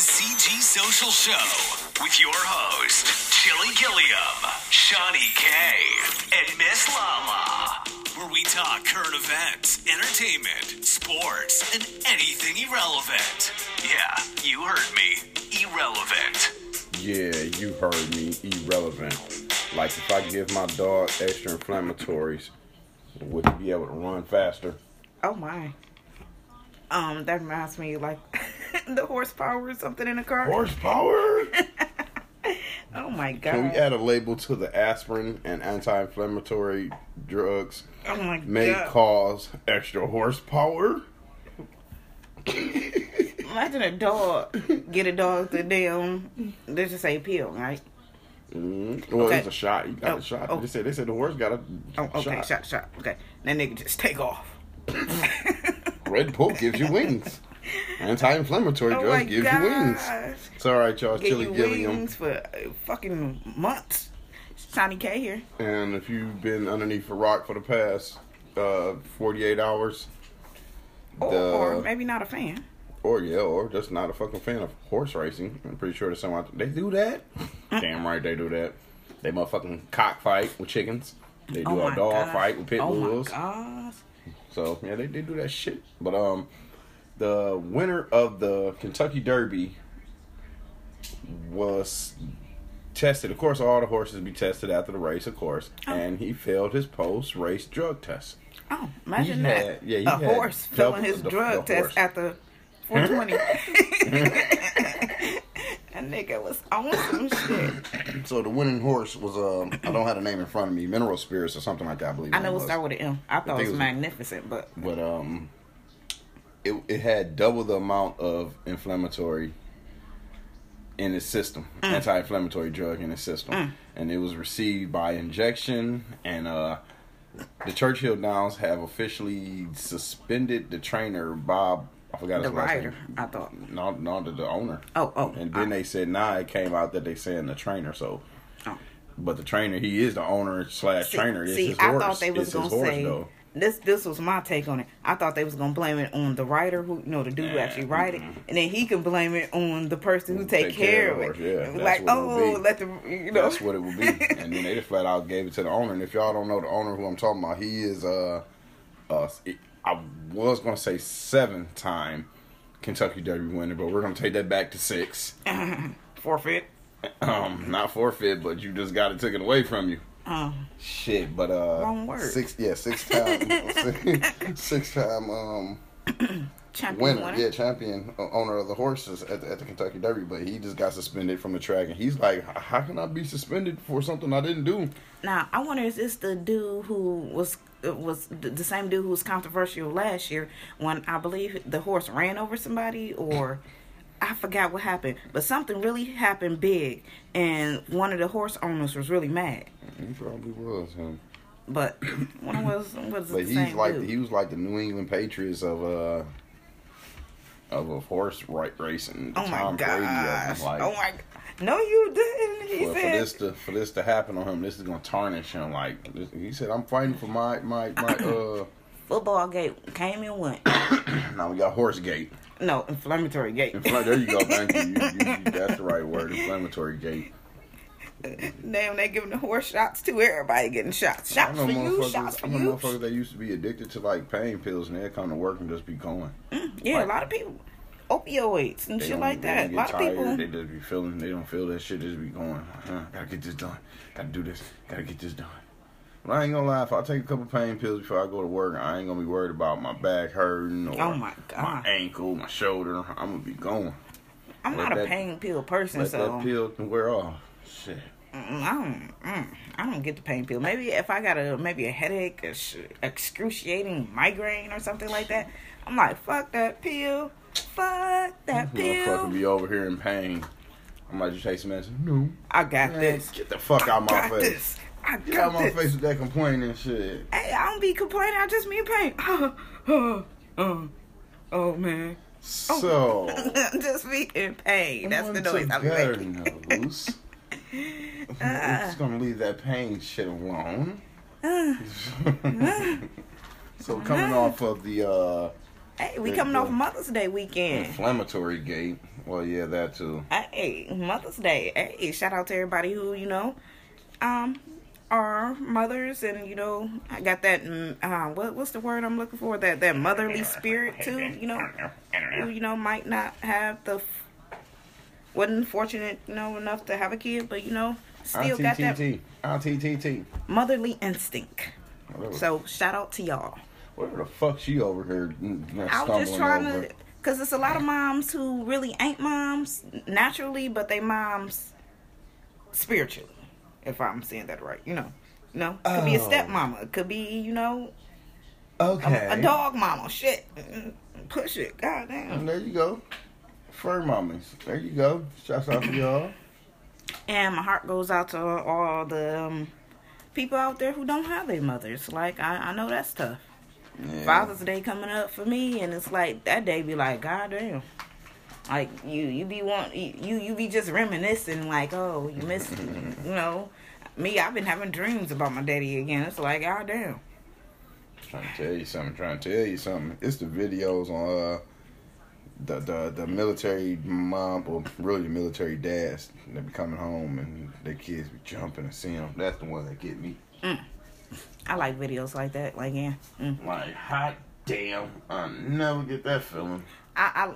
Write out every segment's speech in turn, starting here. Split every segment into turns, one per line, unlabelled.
CG Social Show with your host, Chili Gilliam, Shawnee K, and Miss Lala, where we talk current events, entertainment, sports, and anything irrelevant. Yeah, you heard me. Irrelevant.
Yeah, you heard me. Irrelevant. Like if I give my dog extra inflammatories, would he be able to run faster?
Oh my. Um, that reminds me like the horsepower or something in the car.
Horsepower.
Oh my god.
Can we add a label to the aspirin and anti-inflammatory drugs
oh my
may
god.
cause extra horsepower?
Imagine a dog get a dog to damn let's just say pill, right?
Mm-hmm. Well,
Okay.
it's a shot. You got
Oh,
a shot.
oh.
They said they said the horse got a
Oh, okay,
shot.
shot, shot. Okay. That nigga just take off.
Red Bull gives you wings. Anti-inflammatory
oh
drugs
my
gives you wings. It's all right, y'all. Chili Gilliam.
wings for uh, fucking months. Sonny K here.
And if you've been underneath a rock for the past uh, 48 hours,
Or,
The-
or maybe not a fan.
or yeah, or just not a fucking fan of horse racing, I'm pretty sure there's someone out there. They do that. Damn right they do that. They motherfucking cockfight with chickens. They do
oh
a dog
gosh.
fight with pit
oh
bulls.
my gosh.
So yeah, they, they do that shit. But um, the winner of the Kentucky Derby was tested. Of course, all the horses be tested after the race, of course,
Oh.
and he failed his post-race drug test.
Oh, imagine
He
that.
had- yeah, he
a
had
horse failing
double
his
the-
drug
the
test
horse.
after 420. that nigga was on some shit.
So the winning horse was um, I don't have the name in front of me, Mineral Spirits or something like that. I believe.
I know it
was.
started with an M. I thought
think
it
it
was
was-
magnificent, but
but um, it it had double the amount of inflammatory in its system,
Mm.
anti-inflammatory drug in its system, and it was received by injection. And uh, the Churchill Downs have officially suspended the trainer Bob. I forgot his
the
name.
I thought.
No, no, the, the owner.
Oh, oh.
And then
I-
they said, nah, it came out that they saying the trainer. So,
Oh.
but the trainer, he is the owner slash
See,
trainer. It's
see, I
horse.
thought they was
it's
gonna
horse,
say
though.
This. This was my take on it. I thought they was gonna blame it on the writer who, you know, the dude who
Nah,
actually ride it, and then he can blame it on the person who
Who
take, care, of
the
it.
yeah,
like,
it
oh,
be.
let the you know.
That's what it would be. and then they just flat out gave it to the owner. And if y'all don't know the owner who I'm talking about, he is uh, uh I was gonna say seven time Kentucky Derby winner, but we're gonna take that back to six.
forfeit.
Um, not forfeit, but you just got it taken away from you.
Oh,
Shit, but uh,
Wrong word.
Six, yeah, six time, six time um
champion
winner,
winner.
yeah, champion uh, owner of the horses at the, at the Kentucky Derby, but he just got suspended from the track, and he's like, how can I be suspended for something I didn't do?
Now I wonder is this the dude who was was the same dude who was controversial last year when I believe the horse ran over somebody or I forgot what happened, but something really happened big, and one of the horse owners was really mad.
He probably was him,
But one was was
but
the
he's like
dude.
he was like the New England Patriots of uh of a horse right racing.
oh my
Tom Brady
gosh!
like,
oh my! No, you didn't. He
for, for this to for this to happen on him, this is gonna tarnish him. Like this, he said, I'm fighting for my my my uh.
Football gate came and went.
now we got horse gate.
No, inflammatory gate.
Infl- there you go. Thank you. You, you. That's the right word. Inflammatory gate.
Damn, they giving the horse shots too. Everybody getting shots. Shots for you. Shots for
I know
you.
motherfuckers that used to be addicted to like pain pills, and they come to work and just be going.
Mm, yeah,
Like-
a lot of people. Opioids and shit like that. A lot of people.
They just be feeling. They don't feel that shit. Just be going. Huh, gotta get this done. Gotta do this. Gotta get this done. But I ain't gonna lie. If I take a couple pain pills before I go to work, I ain't gonna be worried about my back hurting or
Oh my God.
ankle, my shoulder. I'm gonna be going.
I'm
let
not a pain pill person,
Let
so
that pill can wear off. Shit.
I don't. Mm, I don't get the pain pill. Maybe if I got a maybe a headache, a sh- excruciating migraine or something like that, I'm like, fuck that pill. Fuck that
Motherfucker
pill.
be over here in pain. I'm like, you take some medicine? No.
I got
Man,
this.
Get the fuck out my
got
face.
this. I got
my face with that complaining shit.
Hey, I don't be complaining. I just be in pain. oh, oh, oh oh man.
So,
just be in pain. That's the noise I'm making.
news. We're just gonna leave that pain shit alone. so coming off of the uh
Hey, we
Good
coming
deal.
off Mother's Day weekend.
Inflammatory gate. Well, yeah, that too.
Hey, Mother's Day. Hey, shout out to everybody who you know, um, are mothers, and you know, I got that. mm, Uh, what what's the word I'm looking for? That that motherly spirit too. You know, who you know might not have the, f- wasn't fortunate, you know, enough to have a kid, but you know, still got that
RTTT. RTTT.
motherly instinct.
Whatever,
So shout out to y'all.
whatever the fuck she over here mm,
I was just trying
over.
to, cause it's a lot of moms who really ain't moms naturally, but they moms spiritually. If I'm saying that right, you know, you know, could be a
Oh.
stepmama, it could be you know
Okay.
a, a dog mama. Shit, push it, god
And there you go. Fur mommies. There you go. Shouts out to y'all.
And my heart goes out to all the um, people out there who don't have their mothers. Like I, I know that's tough.
Yeah.
Father's Day coming up for me, and it's like that day be like, God damn. Like you, you be want you, you be just reminiscing, like, oh, you miss, you know, me. I've been having dreams about my daddy again. It's like, God damn.
Trying to tell you something. Trying to tell you something. It's the videos on uh the the the military mom or really the military dads that be coming home and their kids be jumping and seeing them. That's the one that get me.
I like videos like that. Like, yeah. Mm.
Like hot damn, I never get that feeling.
I, I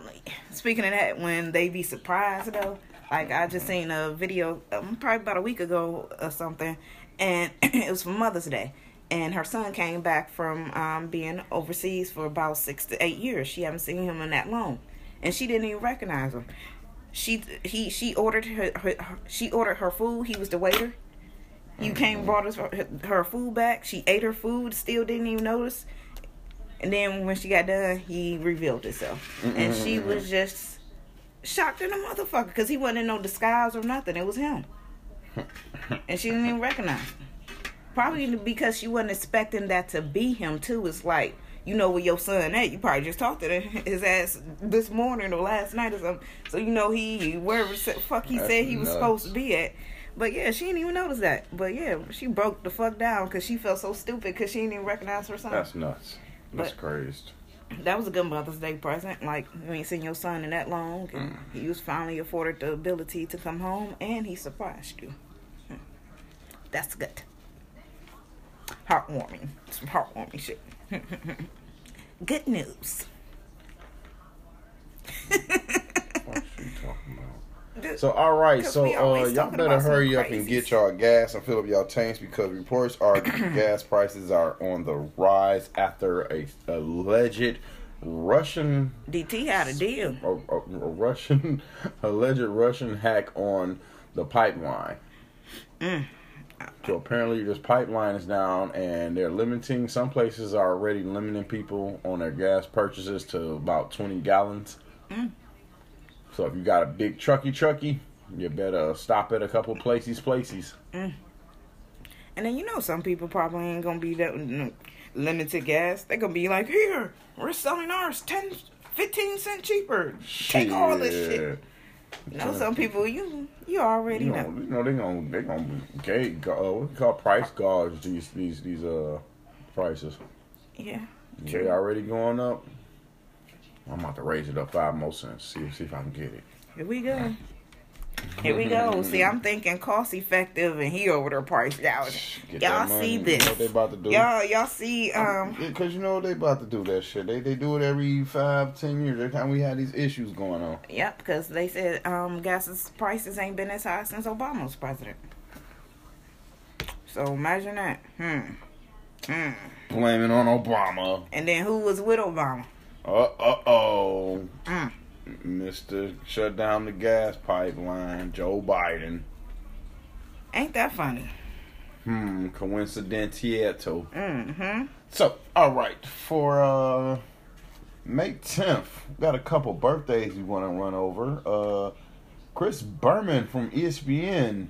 speaking of that, when they be surprised though, like I just seen a video um, probably about a week ago or something, and it was for Mother's Day, and her son came back from um, being overseas for about six to eight years. She haven't seen him in that long, and she didn't even recognize him. She he she ordered her, her, her she ordered her food. He was the waiter. You came brought us her, her food back. She ate her food, still didn't even notice. And then when she got done, he revealed himself, and she was just shocked in a motherfucker because he wasn't in no disguise or nothing. It was him, and she didn't even recognize him. Probably because she wasn't expecting that to be him too. It's like you know where your son at. You probably just talked to his ass this morning or last night or something. So you know he wherever the fuck he
That's
said he was
nuts.
supposed to be at. But yeah, she didn't even notice that. But yeah, she broke the fuck down because she felt so stupid because she didn't even recognize her son.
That's nuts. That's
But-
crazy.
That was a good Mother's Day present. Like you ain't seen your son in that long, and he was finally afforded the ability to come home, and he surprised you. Hmm. That's good. Heartwarming. Some heartwarming shit. good news.
What's she talking about? So all right, so uh, y'all better hurry up and get y'all gas and fill up y'all tanks because reports are gas prices are on the rise after a alleged Russian
DT had a deal.
a, a, a Russian alleged Russian hack on the pipeline.
Mm.
So apparently this pipeline is down and they're limiting some places are already limiting people on their gas purchases to about 20 gallons.
Mm.
So if you got a big trucky trucky, you better stop at a couple places places.
And then you know some people probably ain't gonna be that mm, limited gas. They're gonna be like, here, we're selling ours 10, 15 cent cheaper. Take all this shit. You know, some people you you already
You
know.
know, you know they gonna they gonna gauge, uh, what you call price gauge these these these uh prices.
Yeah.
They already going up. I'm about to raise it up five more cents. See see if I can get it.
Here we go. Here we go. See, I'm thinking cost effective, and he over there price gouge.
Get
Y'all see
You know
this?
they about to do?
Y'all, y'all see? Um,
Because you know they about to do that shit. They they do it every five, ten years. Every time we had these issues going on.
yep. Because they said um, gas's prices ain't been as high since Obama was president. So imagine that. Hmm. Hmm.
Blaming on Obama.
And then who was with Obama?
Uh oh.
Mm.
Mr. Shut down the gas pipeline. Joe Biden.
Ain't that funny?
Hmm. Coincidentieto.
Mm-hmm.
So, all right, for uh May 10th, got a couple birthdays we want to run over. Uh Chris Berman from ESPN,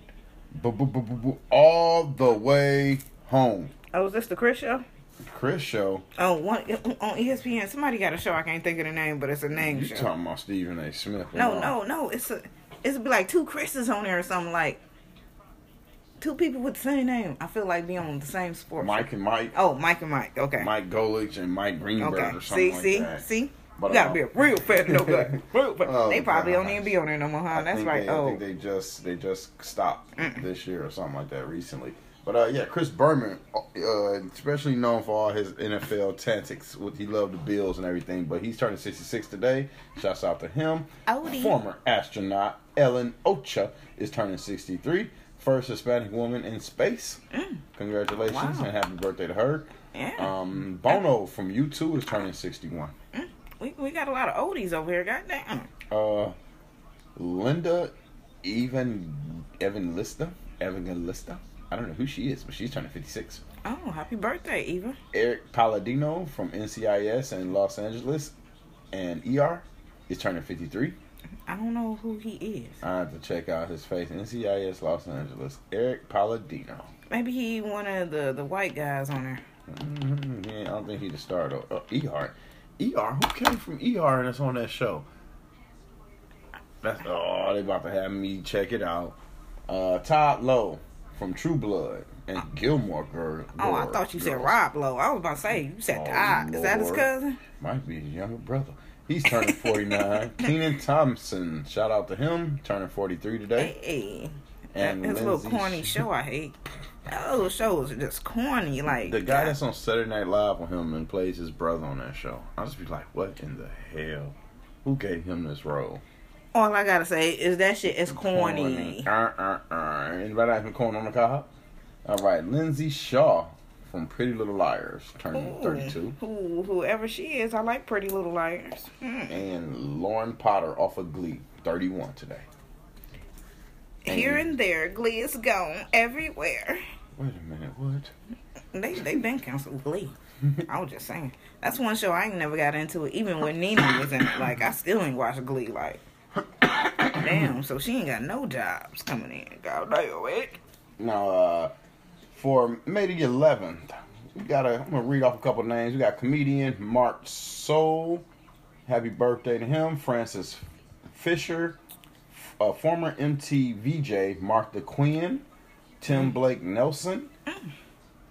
all the way home.
Oh, is this the Chris show?
Chris show.
Oh, one on ESPN. Somebody got a show. I can't think of the name, but it's a name
You
show.
talking about Stephen A. Smith?
No, no, no. It's a. It's be like two Chris's on there or something like. Two people with the same name. I feel like being on the same sport.
Mike and Mike.
Oh, Mike and Mike. Okay.
Mike Golic and Mike Greenberg
okay.
or something
See,
like
see,
that.
see.
But,
You gotta
uh,
be a real fat no gut. Real fat.
Oh,
they probably don't
gosh.
even be on there no more, huh?
I
That's right.
They, I
oh,
think they just they just stopped this year or something like that recently. But uh, yeah, Chris Berman, uh, especially known for all his NFL tactics, with he loved the Bills and everything. But he's turning 66 today. Shouts out to him.
Odie.
Former astronaut Ellen Ochoa is turning 63. First Hispanic woman in space. Congratulations
Mm. Wow.
and happy birthday to her.
yeah.
Um, Bono from U2 is turning 61.
we, we got a lot of oldies over here. Goddamn.
Uh, Linda Evan Evangelista Evangelista. I don't know who she is, but she's turning 56.
Oh, happy birthday, Eva.
Eric Palladino from NCIS in Los Angeles and ER is turning 53.
I don't know who he is.
I have to check out his face. NCIS Los Angeles. Eric Palladino.
Maybe he one of the the white guys on there.
Mm-hmm. Yeah, I don't think he's the star though. Uh, ER. ER. Who came from ER and that's on that show? That's oh, they about to have me check it out. Uh, Todd Lowe from True Blood and Gilmore Girl.
Oh, I thought you said Rob Lowe. I was about to say you said
Oh.
Is that his cousin?
Might be his younger brother. He's turning 49. Kenan Thompson. Shout out to him. Turning 43 today.
Hey,
And
that, his little corny
Sh-
show I hate. Those shows are just corny. Like
The guy that's on Saturday Night Live with him and plays his brother on that show. I'll just be like, what in the hell? Who gave him this role?
All I gotta say is that shit is corny.
Uh, uh, uh. Anybody have some corn on the cob? All right, Lindsey Shaw from Pretty Little Liars, turning
Ooh,
32.
Who, whoever she is, I like Pretty Little Liars. Hmm.
And Lauren Potter off of Glee, 31 today.
Here and there, Glee is gone everywhere.
Wait a minute, what?
They they been canceled Glee. I was just saying. That's one show I ain't never got into it. Even when Nina was in it, like I still ain't watched Glee. Like, damn. So she ain't got no jobs coming in. God damn it.
Now, uh, for May the 11th, we got a, I'm going to read off a couple names. We got comedian Mort Sahl. Happy birthday to him. Frances Fisher. Uh, former MTVJ Martha Quinn. Tim Blake Nelson.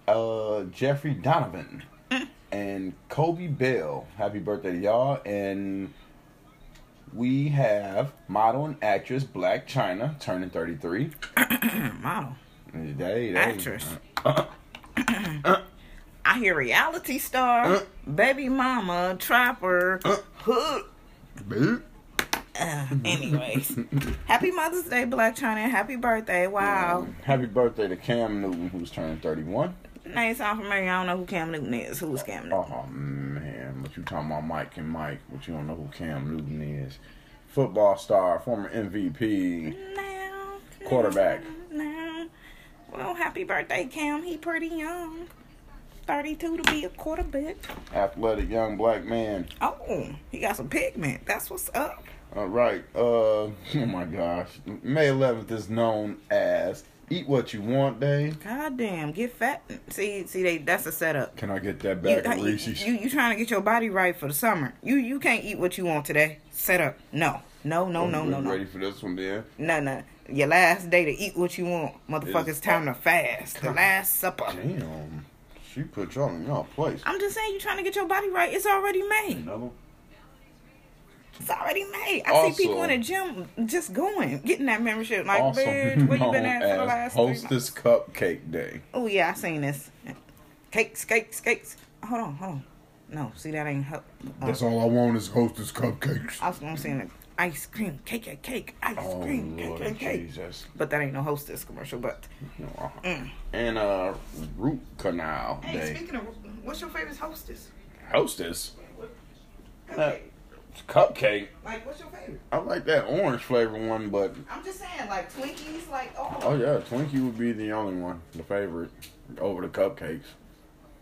Uh, Jeffrey Donovan. And Coby Bell. Happy birthday to y'all. And we have model and actress Blac Chyna turning 33.
Model.
They, they,
Actress. Uh, uh, uh, I hear reality star, baby mama, trapper, hood. Uh, anyways, happy Mother's Day, Blac Chyna. Happy birthday. Wow.
Um, happy birthday to Cam Newton, who's turning 31.
Name sound familiar. I don't know who Cam Newton is. Who's Cam Newton?
Oh, man. But you talking about Mike and Mike, but you don't know who Cam Newton is. Football star, former MVP.
Now,
Quarterback.
Now, well, happy birthday, Cam. He pretty young. 32 to be a quarterback.
Athletic young black man.
Oh, he got some pigment. That's what's up.
All right. Uh, oh my gosh. May 11th is known as Eat What You Want Day.
God damn, get fat. See, see, they that's a setup.
Can I get that
You,
bag
you,
Reese's?
you you trying to get your body right for the summer. You you can't eat what you want today. Set up. No. No, no, no, no, no.
Ready for this one, then?
No, no. Your last day to eat what you want. Motherfuckers,
Is-
time to fast. The last supper.
Damn. She put y'all in y'all place.
I'm just saying, you trying to get your body right. It's already made.
Another?
It's already made. I
Also-
see people in the gym just going, getting that membership. Like,
also
bitch, where you been at for the
as
last three?
Hostess Cupcake Day.
Oh yeah, I seen this. Cakes, cakes, cakes. Hold on, hold on. No, see that ain't. ho- Uh,
That's all I want is Hostess Cupcakes.
I was gonna say like, ice cream, cake, cake, cake, ice
Oh,
cream, cake,
Lord
cake, cake.
Jesus.
But that ain't no hostess commercial. But
Uh-huh. And uh, Root Canal Day.
Hey, speaking of, what's your favorite hostess?
Hostess? Uh, cupcake.
Like, what's your favorite?
I like that orange flavor one, but
I'm just saying, like Twinkies, like oh.
oh yeah, Twinkie would be the only one, the favorite, over the cupcakes.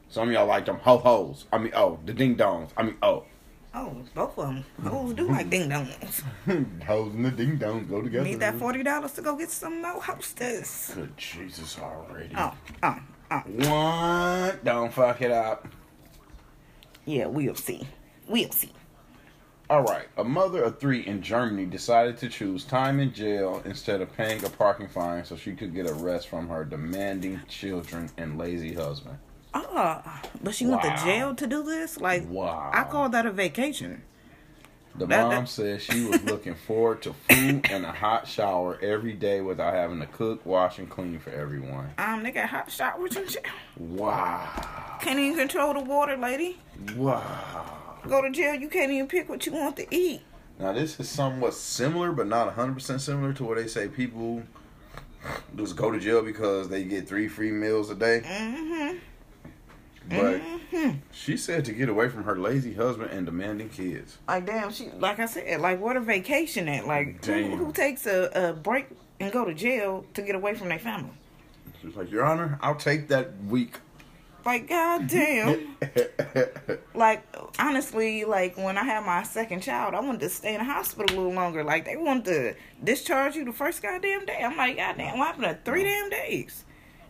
Some of y'all like them ho hos. I mean, oh, the ding dongs. I mean, oh,
Oh, both of them. Hoes do like ding dongs.
hoes and the ding dongs go together.
Need that forty dollars to go get some more hostess.
Good Jesus already.
Oh, oh, oh.
What? Don't fuck it up.
Yeah, we'll see. We'll see.
All right. A mother of three in Germany decided to choose time in jail instead of paying a parking fine so she could get a rest from her demanding children and lazy husband.
Ah, but she went to jail to do this? Like,
Wow.
I call that a vacation.
The
That-
mom
that-
said she was looking forward to food and a hot shower every day without having to cook, wash, and clean for everyone.
Um, they got hot showers and shit.
Wow.
Can't even control the water, lady.
Wow.
Go to jail, you can't even pick what you want to eat.
Now this is somewhat similar, but not hundred percent similar to where they say people just go to jail because they get three free meals a day.
Mm-hmm.
But
Mm-hmm.
she said to get away from her lazy husband and demanding kids.
Like damn, she like I said, like what a vacation at? Like who, who takes a, a break and go to jail to get away from their family?
She was like, Your Honor, I'll take that week.
Like god damn. like honestly, like when I had my second child, I wanted to stay in the hospital a little longer. Like they wanted to discharge you the first goddamn day. I'm like, goddamn, what happened to three damn days?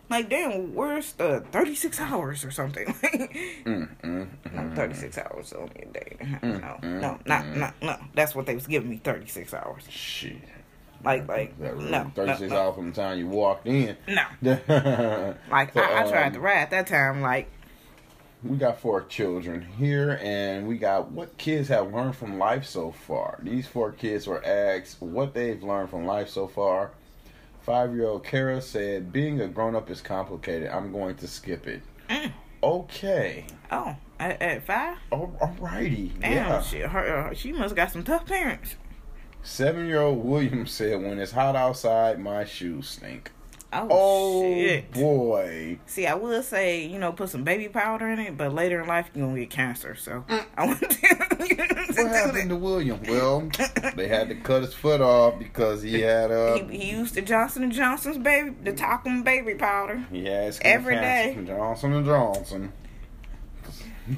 Like damn, where's the thirty six hours or something?
Mm, mm,
no,
mm.
thirty six hours only a day. No, no, not no, no. That's what they was giving me thirty six hours.
Shit.
Like like
really
no, no,
36
no,
hours from the time you walked in.
no.
like
Like I, I tried to ride that time. Like
We got four children here, and we got what kids have learned from life so far. These four kids were asked what they've learned from life so far. Five year old Kara said, Being a grown up is complicated. I'm going to skip it.
Mm.
Okay.
oh, at, at five.
All righty.
Damn,
Yeah.
she her she must got some tough parents.
Seven year old William said, When it's hot outside, my shoes stink.
Oh,
Oh,
shit.
boy.
See, I will say, you know, put some baby powder in it, but later in life you're gonna get cancer. So
Mm.
I want to, to
What
do
happened to William? Well, they had to cut his foot off because he had uh
He, he used the Johnson and Johnson's baby, the talcum baby powder.
he had skin
every
cancer
day.
from Johnson and Johnson.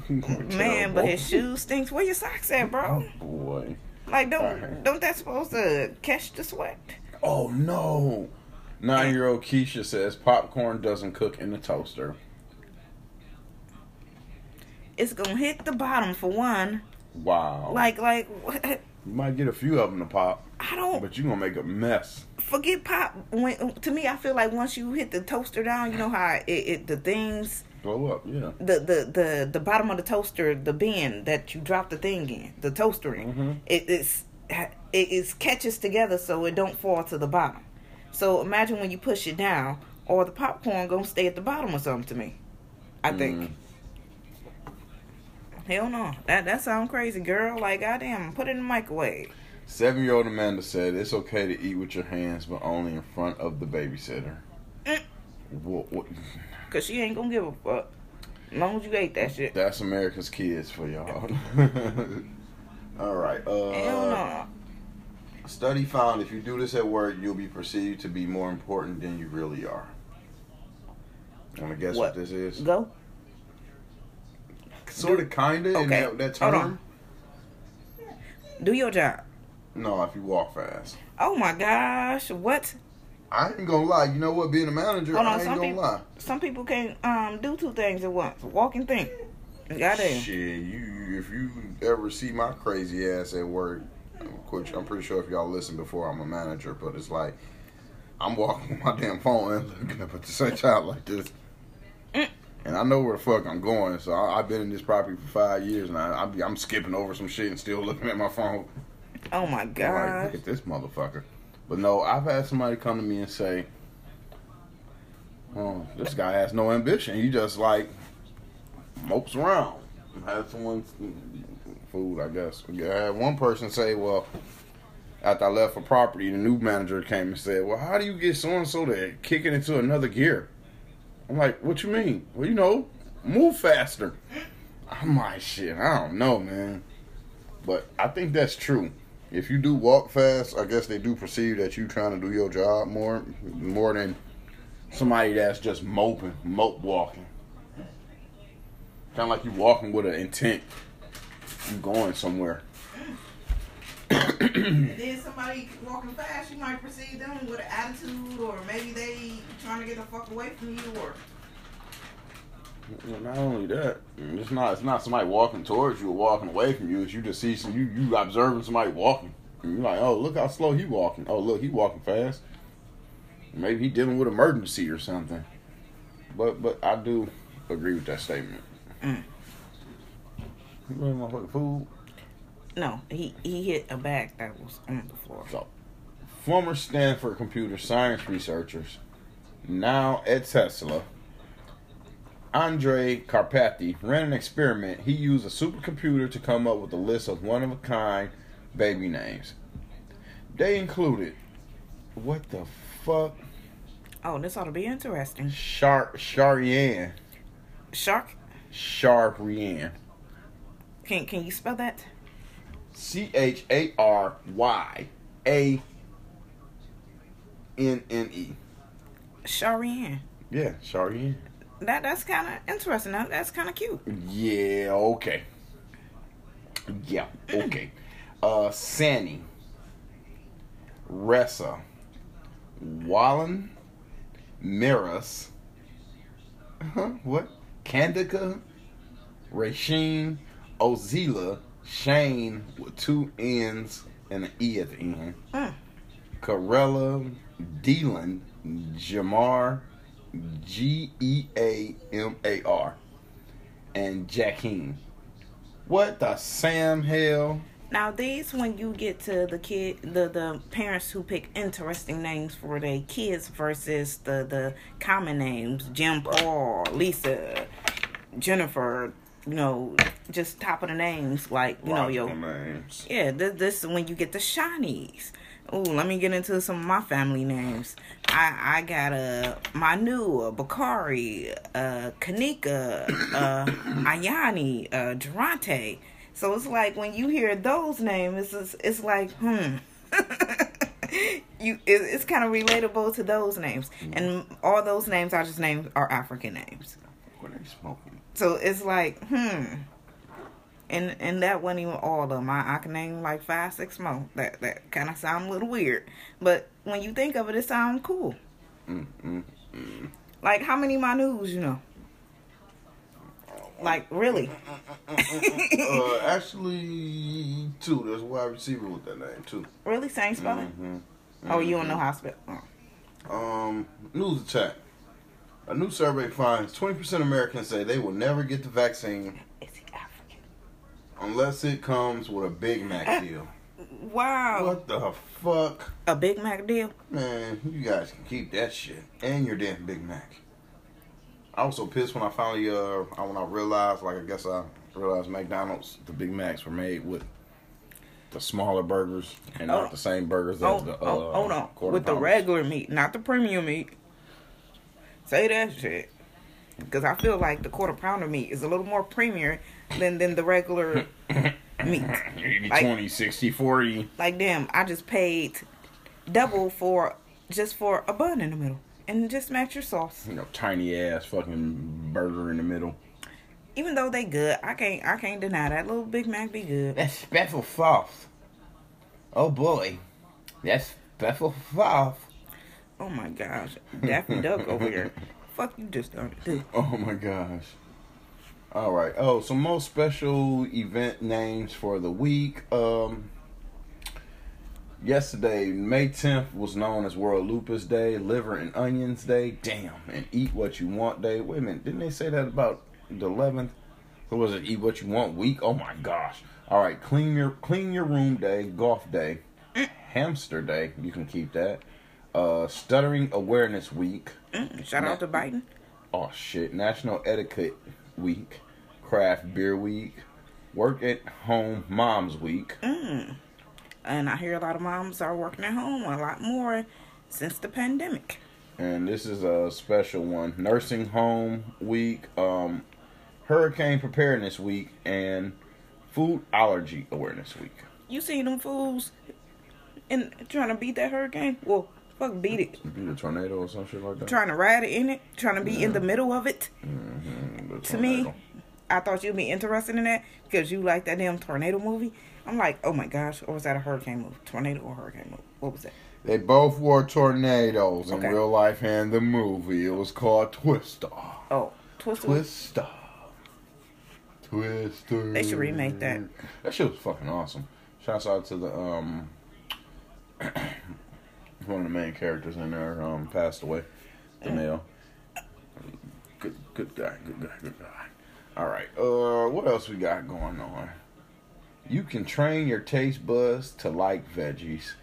Man, but his shoes stinks. Where your socks at, bro?
boy.
Like, don't
Alright.
don't that supposed to catch the sweat?
Oh no. Nine year old Keisha says popcorn doesn't cook in the toaster.
It's gonna hit the bottom for one.
Wow.
Like like what?
you might get a few of them to pop,
I don't
but you're gonna make a mess.
forget pop. When to me, I feel like once you hit the toaster down, you know how it, it the things
Up, yeah.
the, the the the bottom of the toaster, the bin that you drop the thing in, the toaster in,
Mhm.
it it's it is catches together so it don't fall to the bottom. So imagine when you push it down, or the popcorn gonna stay at the bottom or something to me. I think.
Mm.
Hell no, that that sounds crazy, girl. Like goddamn, put it in the microwave.
Seven year old Amanda said it's okay to eat with your hands, but only in front of the babysitter. What, what,
Cause she ain't gonna give a fuck. As long as you ate that shit.
that's America's kids for y'all. All right. Uh,
Hell no.
Study found if you do this at work, you'll be perceived to be more important than you really are. Want to guess what,
What?
this is?
Go.
Sort of, kind of. in
Okay,
that, that
hold
term.
on. Do your job.
No, if you walk fast.
Oh my gosh, what?
I ain't gonna lie. You know what? Being a manager,
Hold on,
I ain't
some
gonna
people-
lie.
Some people can't um do two things at once. Walk and think. Goddamn.
Shit, you, if you ever see my crazy ass at work, which I'm pretty sure if y'all listened before, I'm a manager, but it's like I'm walking with my damn phone and looking up at the same time like this. And I know where the fuck I'm going, so I, I've been in this property for five years, and I, I be, I'm skipping over some shit and still looking at my phone.
Oh my
I'm Like, look at this motherfucker. But no, I've had somebody come to me and say, "Oh, this guy has no ambition. He just like mopes around." Had someone food, I guess. I had one person say, "Well." After I left for property, the new manager came and said, "Well, how do you get so and so to kick it into another gear?" I'm like, "What you mean?" Well, you know, move faster. I'm like, "Shit, I don't know, man." But I think that's true. If you do walk fast, I guess they do perceive that you trying to do your job more, more than somebody that's just moping, mope walking. Kind of like you walking with an intent. You going somewhere.
And then somebody walking fast, you might perceive them with an attitude, or maybe they trying to get the fuck away from you, or
Well, not only that, it's not it's not somebody walking towards you or walking away from you. It's you just see some you you observing somebody walking. And you're like, oh look how slow he walking. Oh look he walking fast. Maybe he dealing with emergency or something. But but I do agree with that statement.
Mm.
You want motherfucking food?
No, he he hit a bag that was on the floor.
So, former Stanford computer science researchers, now at Tesla, Andrej Karpathy ran an experiment. He used a supercomputer to come up with a list of one of a kind baby names. They included, what the fuck?
Oh, this ought to be interesting.
Shark Charian.
Shark.
Charian.
Can can you spell that?
C H A R Y A N N E.
Sharian.
Yeah, Charian.
That that's kind of interesting. That, that's kind of cute.
Yeah, okay. Yeah, okay. Uh, Sani, Ressa, Wallen, Miras, huh, what? Candica, Rasheen, Ozila, Shane with two N's and an E at the end.
Mm.
Corella, Dealan, Jamar, G E A M A R, and Jackeen. What the Sam hell?
Now these, when you get to the kid, the the parents who pick interesting names for their kids versus the the common names, Jim Paul, Lisa, Jennifer, you know, just top of the names like you know yo.
names.
Yeah, this, this is when you get the shinies. Oh, let me get into some of my family names. I I got a uh, Manu, Bakari, uh, Kanika, uh, Ayani, uh, Durante. So it's like when you hear those names, it's it's like hmm. you it, it's kind of relatable to those names, and all those names I just named are African names.
What are you smoking?
So it's like, hmm. And and that wasn't even all of them. I, I can name like five, six more. That that kind of sound a little weird, but when you think of it, it sounds cool.
Mm, mm, mm.
Like how many Manus you know? Like really?
uh, actually, two. There's a wide receiver with that name too.
really same spelling?
Mhm.
Oh, you don't know how to spell? Oh.
Um, news attack. A new survey finds 20% of Americans say they will never get the vaccine
Is he African?
Unless it comes with a Big Mac deal.
Wow.
What the fuck?
A Big Mac deal?
Man, you guys can keep that shit and your damn Big Mac. I was so pissed when I finally uh when I realized like I guess I realized McDonald's the Big Macs were made with the smaller burgers and
Oh.
not the same burgers
Oh,
as the uh,
oh, hold on.
quarter
With the regular meat, not the premium meat. Say that shit. Because I feel like the quarter pounder meat is a little more premium than, than the regular meat.
80,
Like-
20, 60, 40.
Like, damn, I just paid double for just for a bun in the middle. And just match your sauce.
You know, tiny ass fucking burger in the middle.
Even though they good, I can't I can't deny that little Big Mac be good.
That's special sauce. Oh boy. That's special sauce.
Oh my gosh. Daffy Duck over here. Fuck you just done it too.
Oh my gosh. All right. Oh, some most special event names for the week. Um Yesterday, May 10th was known as World Lupus Day, Liver and Onions Day. Damn, and Eat What You Want Day. Wait a minute, didn't they say that about the 11th? Or was it Eat What You Want Week? Oh my gosh. All right, Clean Your Clean Your Room Day, Golf Day, Hamster Day. You can keep that. Uh, Stuttering Awareness Week.
Mm, shout out to Biden.
Oh shit! National Etiquette Week, Craft Beer Week, Work at Home Moms Week.
Mm. And I hear a lot of moms are working at home a lot more since the pandemic.
and this is a special one nursing home week um hurricane preparedness week and food allergy awareness week
You see them fools and trying to beat that hurricane? Well, fuck beat it.
be a tornado or some shit like that
Trying to ride it in it, trying to be in the middle of it.
Mhm, the
To me. I thought you'd be interested in that because you like that damn tornado movie. I'm like, oh my gosh, or was that a hurricane movie? Tornado or hurricane movie? What was that?
they both were tornadoes in real life and the movie it was called twister
Oh, Twister.
twister twister
They should remake that.
that shit was fucking awesome shouts out to the um one of the main characters in there um passed away the male good good guy good guy good guy all right uh what else we got going on You can train your taste buds to like veggies.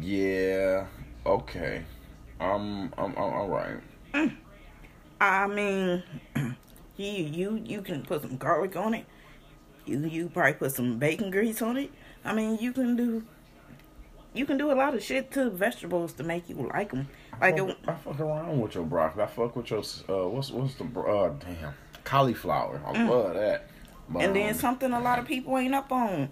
Yeah, okay. I'm I'm, I'm all right.
I mean, you you you can put some garlic on it. You you probably put some bacon grease on it. I mean, you can do you can do a lot of shit to vegetables to make you like them. Like
I
it,
fuck, I fuck around with your broccoli. I fuck with your uh, what's what's the uh, damn cauliflower. I love that. But,
Mm. and then
um,
something a lot of people ain't up on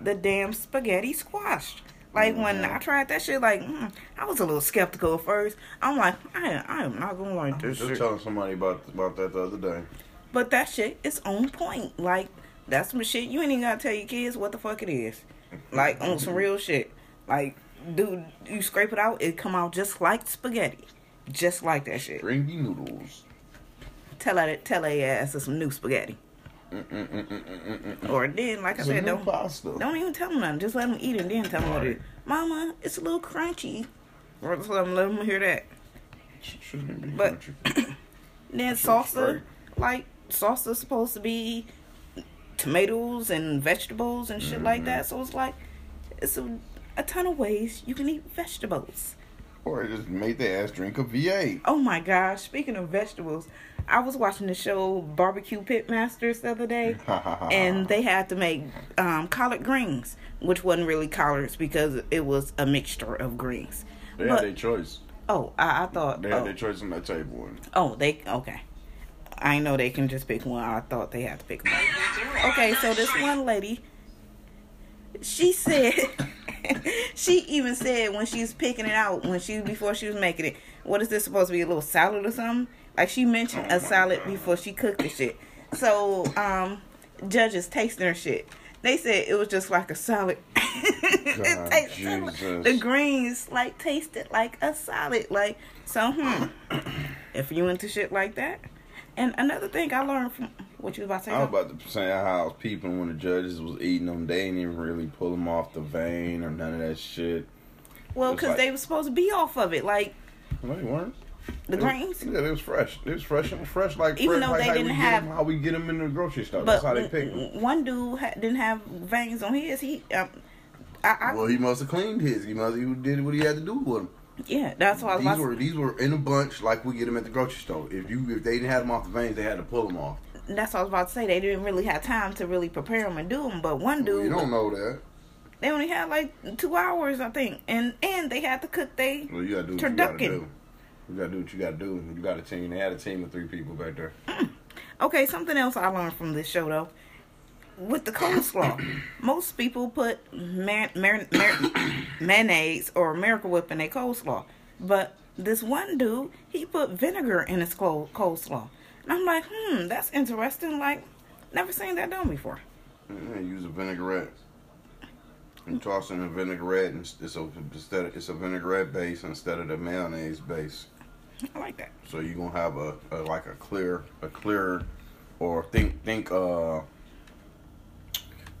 the damn spaghetti squash. Like when
Mm-hmm.
I tried that shit, like mm, I was a little skeptical at first. I'm like, I I am not gonna like this
just
shit.
telling somebody about about that the other day.
But that shit is on point. Like that's some shit you ain't even gotta tell your kids what the fuck it is. Like on some real shit. Like, dude, you scrape it out, it come out just like spaghetti, just like that shit.
Stringy noodles.
Tell that tell a ass it's some new spaghetti. Or then, like I
It's a
said, don't
pasta.
don't even tell them nothing. Just let them eat it and then tell them what it is. Mama, it's a little crunchy. Or just let them, let them hear that. But- Then salsa, like salsa's supposed to be tomatoes and vegetables and shit like that. Mm-hmm. So it's like it's a, a ton of ways you can eat vegetables.
or it just make the ass drink a V8.
Oh my gosh! Speaking of vegetables, I was watching the show Barbecue Pitmasters the other day, and they had to make um, collard greens, which wasn't really collards because it was a mixture of greens.
They
But-
had their choice.
Oh, I, I thought.
They had
oh.
their choice on that table. And
Oh, they okay. I know they can just pick one. I thought they had to pick one. Okay, so this one lady, she said, she even said when she was picking it out, when she before she was making it, what is this supposed to be a little salad or something? Like she mentioned a salad before she cooked the shit. So, um, judges tasting her shit. They said it was just like a salad. it
God,
tasted like- the greens like tasted like a salad. Like so, hmm. if you into shit like that. And another thing I learned from what you was about to say.
I was about to say how I was peeping when the judges was eating them. They didn't even really pull them off the vein or none of that shit.
well, because
like-
they were supposed to be off of it, like
No, they weren't.
the greens.
Yeah, it was fresh. It was fresh and fresh like
Even
fresh,
though
like
they
how
didn't have-
them, how we get them in the grocery store. That's how they pick them.
one dude ha- didn't have veins on his. He, um, I, I
Well, he must have cleaned his. He must he did what he had to do with them.
yeah, that's was
These were these were in a bunch like we get them at the grocery store. If you if they didn't have them off the veins, they had to pull them off.
That's what I was about to say. They didn't really have time to really prepare them and do them. But one dude,
you don't know that.
they only had like two hours, I think, and and they had to cook they
Well, you gotta do what you gotta
turducken.
do. You gotta do what you gotta do. You got a team. They had a team of three people back there. Mm.
Okay, something else I learned from this show though. With the coleslaw, most people put man, mar- mar- mayonnaise or Miracle Whip in their coleslaw, but this one dude he put vinegar in his col- coleslaw, and I'm like, hmm, that's interesting. Like, never seen that done before.
Yeah, use a vinaigrette. You toss in a vinaigrette, and it's a instead of, it's a vinaigrette base instead of the mayonnaise base.
I like that.
So you're gonna have a, a like a clear a clear, or think think uh.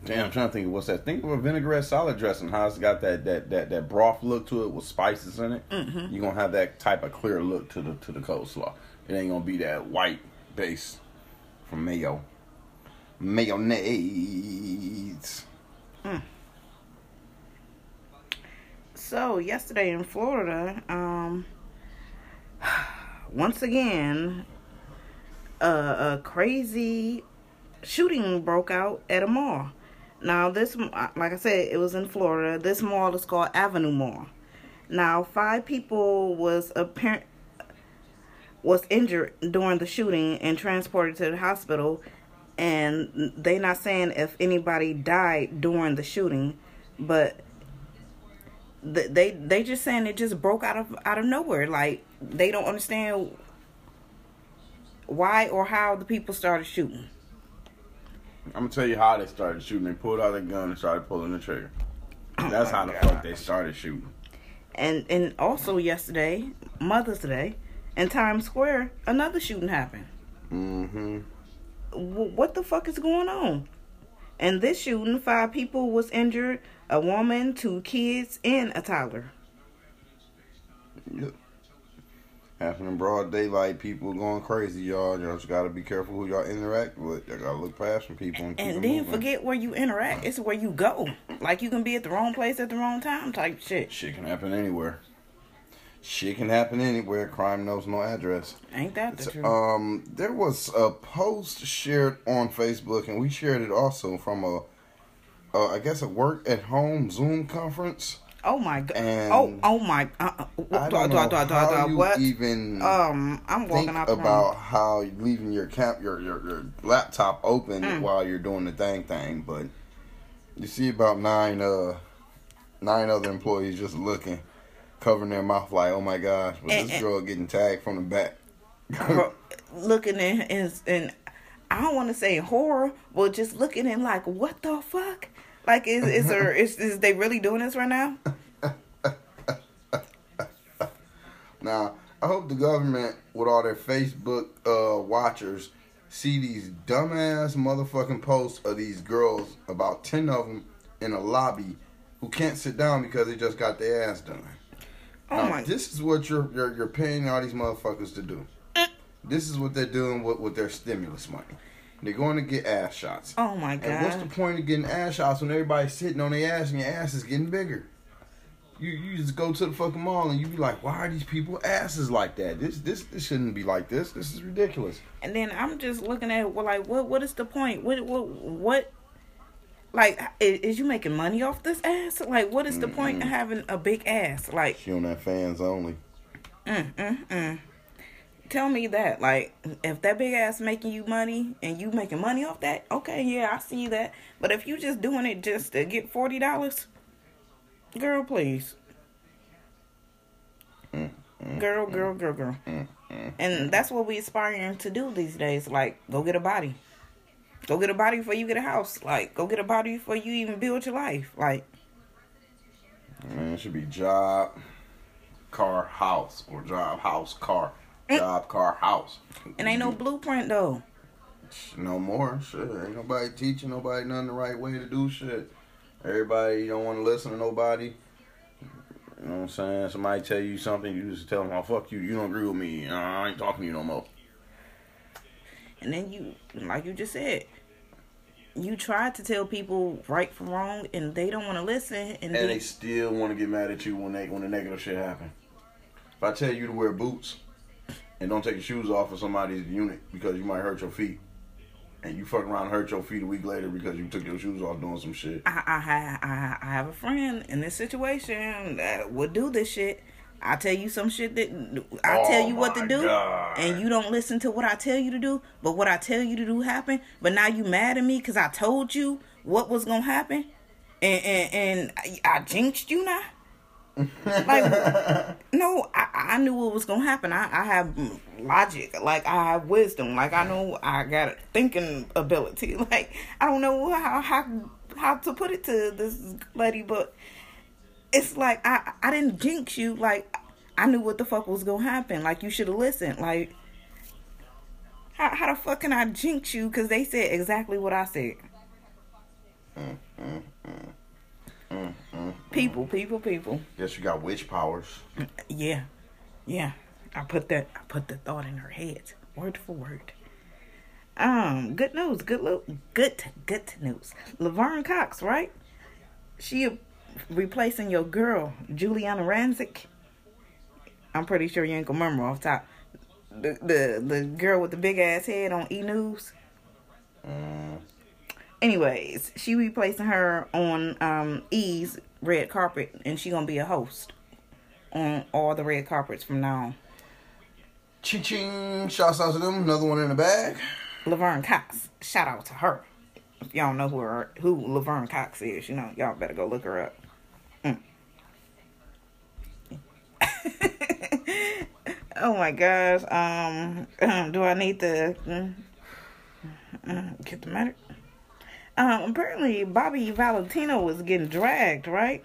Damn, I'm trying to think of what's that. Think of a vinaigrette salad dressing. How it's got that that that, that broth look to it with spices in it. Mm-hmm. You're gonna have that type of clear look to the to the coleslaw. It ain't gonna be that white base from mayo. Mayonnaise.
So yesterday in Florida, um, once again, a, a crazy shooting broke out at a mall. Now this, like I said, it was in Florida. This mall is called Avenue Mall. Now five people was apparent was injured during the shooting and transported to the hospital. And they not saying if anybody died during the shooting, but they they just saying it just broke out of out of nowhere. Like they don't understand why or how the people started shooting.
I'm gonna tell you how they started shooting. They pulled out their gun and started pulling the trigger. Oh That's how the fuck they started shooting.
And and also yesterday, Mother's Day, in Times Square, another shooting happened.
Mm-hmm.
What the fuck is going on? And this shooting, five people was injured: a woman, two kids, and a toddler.
Yep. happening in broad daylight. People going crazy, y'all. Y'all just gotta be careful who y'all interact with. Y'all gotta look past some people and
And then
moving.
forget where you interact. It's where you go. Like you can be at the wrong place at the wrong time type shit.
Shit can happen anywhere. Shit can happen anywhere. Crime knows no address.
Ain't that the truth?
um, there was a post shared on Facebook, and we shared it also from a, uh, I guess a work at home Zoom conference.
oh my god.
and
oh oh my. Uh, uh,
I don't
dwa-
know
dwa- dwa-
how you
what?
even
Um, I'm walking
think
out the room.
about how leaving your cap your, your your laptop open
Mm.
while you're doing the thing thing, but you see about nine uh nine other employees just looking, covering their mouth like, oh my gosh, but
And-
this girl getting tagged from the back.
Looking in in, in I don't want to say horror, but just looking in like what the fuck? Like is is there is, is they really doing this right now?
Now, I hope the government, with all their Facebook uh, watchers, see these dumbass motherfucking posts of these girls, about 10 of them, in a lobby who can't sit down because they just got their ass done.
Oh
Now,
my
This is what you're, you're, you're paying all these motherfuckers to do. This is what they're doing with, with their stimulus money. They're going to get ass shots.
Oh my god!
And what's the point of getting ass shots when everybody's sitting on their ass and your ass is getting bigger? You you just go to the fucking mall and you be like, why are these people asses like that? This this this shouldn't be like this. This is ridiculous.
And then I'm just looking at well, like what what is the point? What what what? Like is, is you making money off this ass? Like what is the point of having a big ass? Like
She on that fans only. Mm mm mm.
tell me that. Like if that big ass making you money and you making money off that, okay, yeah, I see that. But if you just doing it just to get forty dollars, girl, please. Girl, girl, girl, girl. And that's what we aspiring to do these days. Like, go get a body. Go get a body before you get a house. Like, go get a body before you even build your life. Like,
Man, it should be job, car, house, or job, house, car, eh. job, car, house.
And ain't no mm-hmm. blueprint though.
No more. Shit, ain't nobody teaching nobody nothing the right way to do shit. Everybody don't want to listen to nobody. You know what I'm saying? Somebody tell you something, you just tell them, "Oh fuck you, you don't agree with me. I ain't talking to you no more."
And then you, like you just said, you try to tell people right from wrong, and they don't want to listen. And,
And
then,
they still want to get mad at you when they when the negative shit happen. If I tell you to wear boots and don't take your shoes off for somebody's unit because you might hurt your feet, and you fuck around and hurt your feet a week later because you took your shoes off doing some shit.
I, I, I, I have a friend in this situation that would do this shit. I tell you some shit that I
Oh
tell you what to do,
God.
and you don't listen to what I tell you to do. But what I tell you to do happen. But now you mad at me because I told you what was gonna happen, and and, and I, I jinxed you now. like no, I, I knew what was gonna happen. I, I have logic, like I have wisdom, like I know I got thinking ability. Like I don't know how how how to put it to this lady, but it's like I I didn't jinx you. Like I knew what the fuck was gonna happen. Like you should have listened. Like how how the fuck can I jinx you? Because they said exactly what I said. People, people, people.
Yes, you got witch powers.
Yeah, yeah. I put that. I put the thought in her head, word for word. Um, good news. Good look, good good news. Laverne Cox, right? She replacing your girl, Giuliana Rancic. I'm pretty sure you ain't gonna remember off top. The the the girl with the big ass head on E News.
Mm,
Anyways, she replacing her on um E's red carpet, and she gonna be a host on all the red carpets from now on.
ching ching. Shouts out to them. Another one in the bag.
Laverne Cox. Shout out to her. If y'all know who her, who Laverne Cox is, you know y'all better go look her up. Mm. Oh my gosh. Um, do I need to mm, mm, get the matter? Um, apparently Bobby Valentino was getting dragged, right?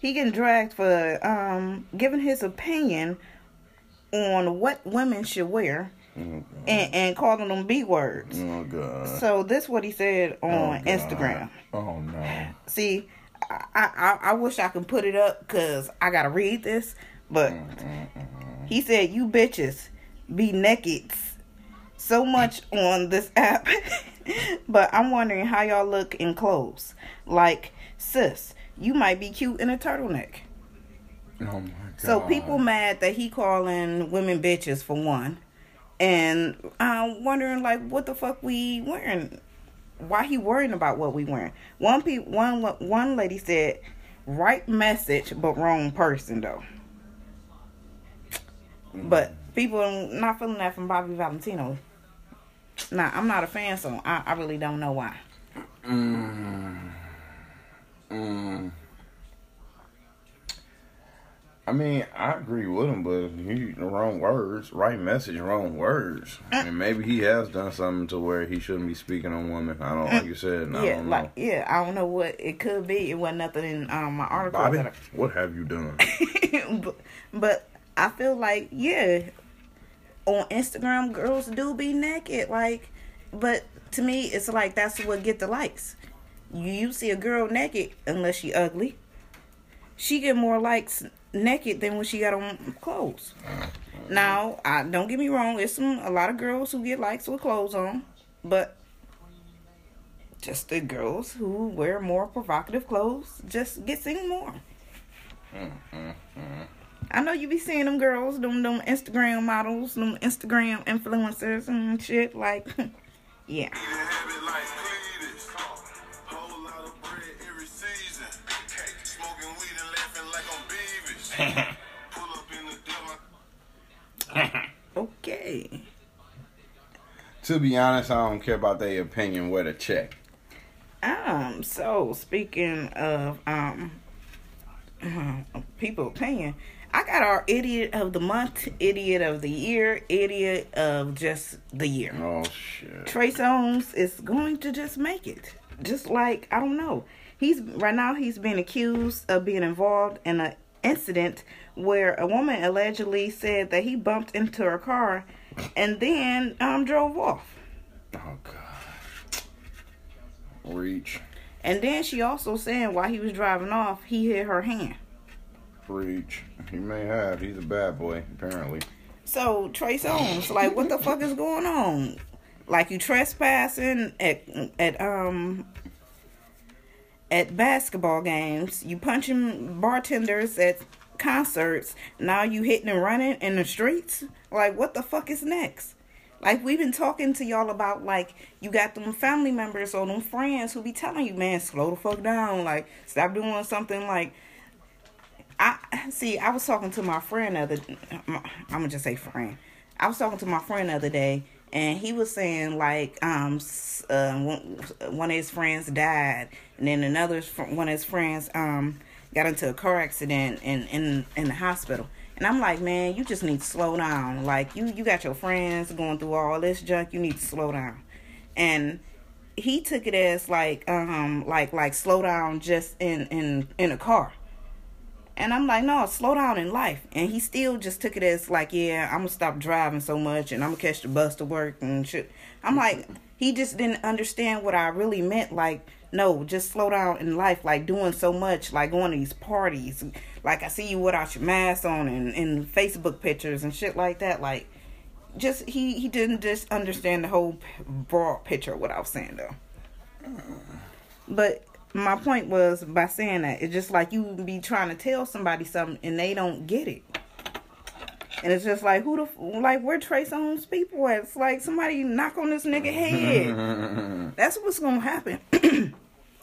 He getting dragged for um giving his opinion on what women should wear and, and calling them B words.
Oh god.
So this is what he said on
Oh,
Instagram.
Oh no.
See, I, I I wish I could put it up because I gotta read this, but mm, mm, mm, He said, "You bitches be naked so much on this app, but I'm wondering how y'all look in clothes. Like, sis, you might be cute in a turtleneck."
Oh my god.
So people mad that he calling women bitches for one, and I'm wondering like what the fuck we wearing. Why he worrying about what we wearing? One pe one one lady said, "Right message, but wrong person though." But people not feeling that from Bobby Valentino. Nah, I'm not a fan, so I, I really don't know why.
Mm. Mm. I mean, I agree with him, but he the wrong words, right message, wrong words. I mean, maybe he has done something to where he shouldn't be speaking on women. I don't, like you said, I
yeah,
don't
like yeah, I don't know what it could be. It wasn't nothing in um, my article.
Bobby,
that
what have you done?
But, but I feel like yeah, on Instagram, girls do be naked. Like, but to me, it's like that's what get the likes. You, see a girl naked, unless she ugly, she get more likes naked than when she got on clothes. Now, I don't get me wrong. It's some a lot of girls who get likes with clothes on, but just the girls who wear more provocative clothes just get seen more. Mm, mm, mm. I know you be seeing them girls, them them Instagram models, them Instagram influencers and shit. Like, yeah,
habit like Cletus. Whole lot of bread every season. Smoking weed and laughing like I'm Beavis. Pull up in the devil.
okay.
to be honest, I don't care about their opinion. Where to check?
Um. So speaking of um, people opinion, I got our idiot of the month, idiot of the year, idiot of just the year.
Oh shit!
Trey Songz is going to just make it. Just like I don't know. He's right now he's being accused of being involved in an incident where a woman allegedly said that he bumped into her car and then um drove off.
Oh god! Reach,
And then she also said while he was driving off, he hit her hand.
Reach. He may have. He's a bad boy, apparently.
So Trey Songz, like, what the fuck is going on? Like you trespassing at at um at basketball games, you punching bartenders at concerts. Now you hitting and running in the streets. Like, what the fuck is next? Like we've been talking to y'all about like you got them family members or them friends who be telling you, man, slow the fuck down. Like stop doing something like I see. I was talking to my friend the other. I'm gonna just say friend. I was talking to my friend the other day, and he was saying like um uh, one, one of his friends died, and then another one of his friends um got into a car accident in in in the hospital. And I'm like, man, you just need to slow down. Like you you got your friends going through all this junk. You need to slow down. And he took it as like um like like slow down just in in in a car. And I'm like, no, slow down in life. And he still just took it as like, yeah, I'm gonna stop driving so much and I'm gonna catch the bus to work and shit. I'm mm-hmm. like, he just didn't understand what I really meant. Like, no, just slow down in life. Like doing so much, like going to these parties. Like I see you without your mask on and, and Facebook pictures and shit like that. Like, just he he didn't just understand the whole broad picture of what I was saying though. Mm. But my point was by saying that it's just like you be trying to tell somebody something and they don't get it. And it's just like who the like where Trey Songz people at? It's like somebody knock on this nigga head. That's what's gonna happen.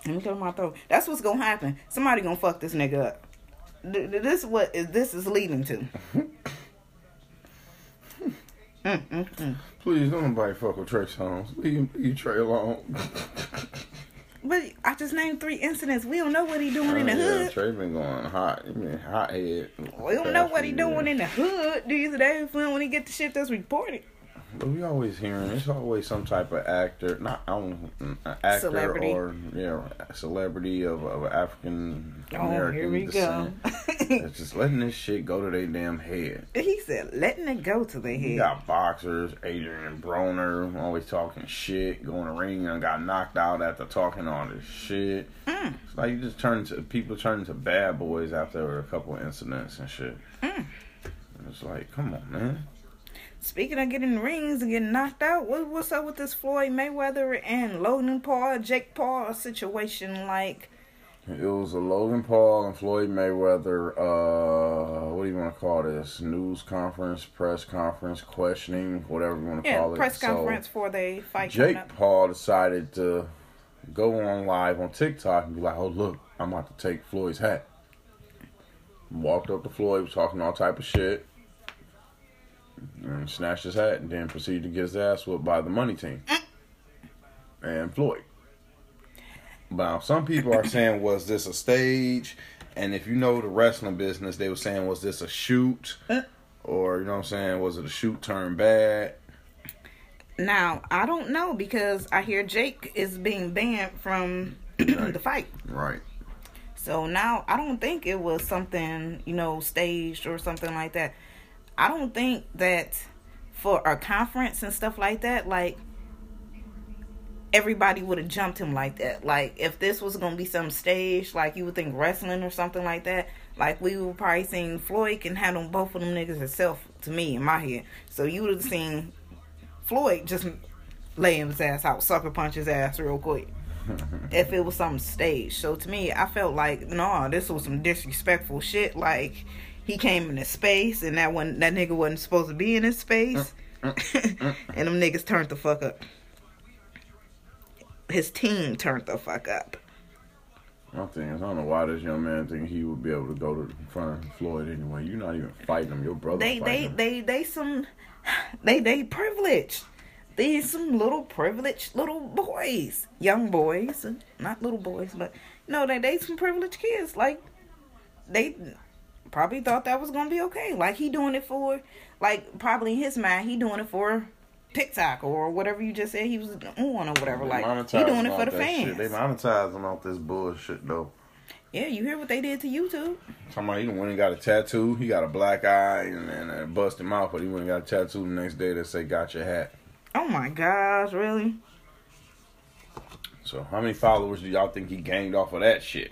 Let me clear my throat. That's what's gonna happen. Somebody gonna fuck this nigga up. Th- th- This is what is this is leading to. Mm, mm, mm.
Please don't nobody fuck with Trey Songz. Leave, leave Trey alone.
But I just named three incidents. We don't know what he doing in the
Oh, yeah,
hood.
Trey been going hot. He been hot head.
We don't know what he doing in the hood these days when he get the shit that's reported.
But we always hearing it's always some type of actor, not I don't an actor
Celebrity.
or yeah, a celebrity of, of African
Oh,
American
here we
descent.
go.
It's just letting this shit go to their damn head.
he said, letting it go to the
You
head.
got boxers, Adrien Broner, always talking shit, going to ring and got knocked out after talking all this shit.
Mm.
It's like you just turn to people turn into bad boys after a couple incidents and shit.
Mm.
It's like, come on, man.
Speaking of getting rings and getting knocked out, what, what's up with this Floyd Mayweather and Logan Paul, Jake Paul situation? Like,
It was a Logan Paul and Floyd Mayweather. Uh, what do you want to call this? News conference, press conference, questioning, whatever you want to
yeah,
call it.
press
So,
conference for the fight
Jake. Paul decided to go on live on TikTok and be like, "Oh look, I'm about to take Floyd's hat." Walked up to Floyd, was talking all type of shit, and snatched his hat, and then proceeded to get his ass whooped by the money team and Floyd. Now, some people are saying, was this a stage? And if you know the wrestling business, they were saying, was this a shoot? Or, you know what I'm saying, was it a shoot turned bad?
Now, I don't know because I hear Jake is being banned from the fight.
Right.
So now I don't think it was something, you know, staged or something like that. I don't think that for a conference and stuff like that, like everybody would have jumped him like that. Like if this was gonna be some stage, like you would think wrestling or something like that, like we would probably seen Floyd can handle both of them niggas himself to me in my head. So you would have seen Floyd just lay his ass out, sucker punch his ass real quick if it was some stage. So to me, I felt like, no, this was some disrespectful shit. Like he came into space and that one that nigga wasn't supposed to be in his space. Uh, uh, uh, and them niggas turned the fuck up. His team turned the fuck up.
My thing is, I don't know why this young man think he would be able to go to in front of Floyd anyway. You're not even fighting him. Your brother
They they
him.
they they some they they privileged. These some little privileged little boys, young boys, not little boys, but no, they they some privileged kids. Like they probably thought that was gonna be okay. Like he doing it for, like probably in his mind he doing it for TikTok or whatever you just said he was on or whatever.
They
Like he doing it for the fans.
Shit. They monetize him off this bullshit though.
Yeah, you hear what they did to YouTube?
Talking about he went and got a tattoo. He got a black eye and, and uh, bust him out, but he went and got a tattoo the next day that say "Got your hat."
Oh my gosh, really?
So how many followers do y'all think he gained off of that shit?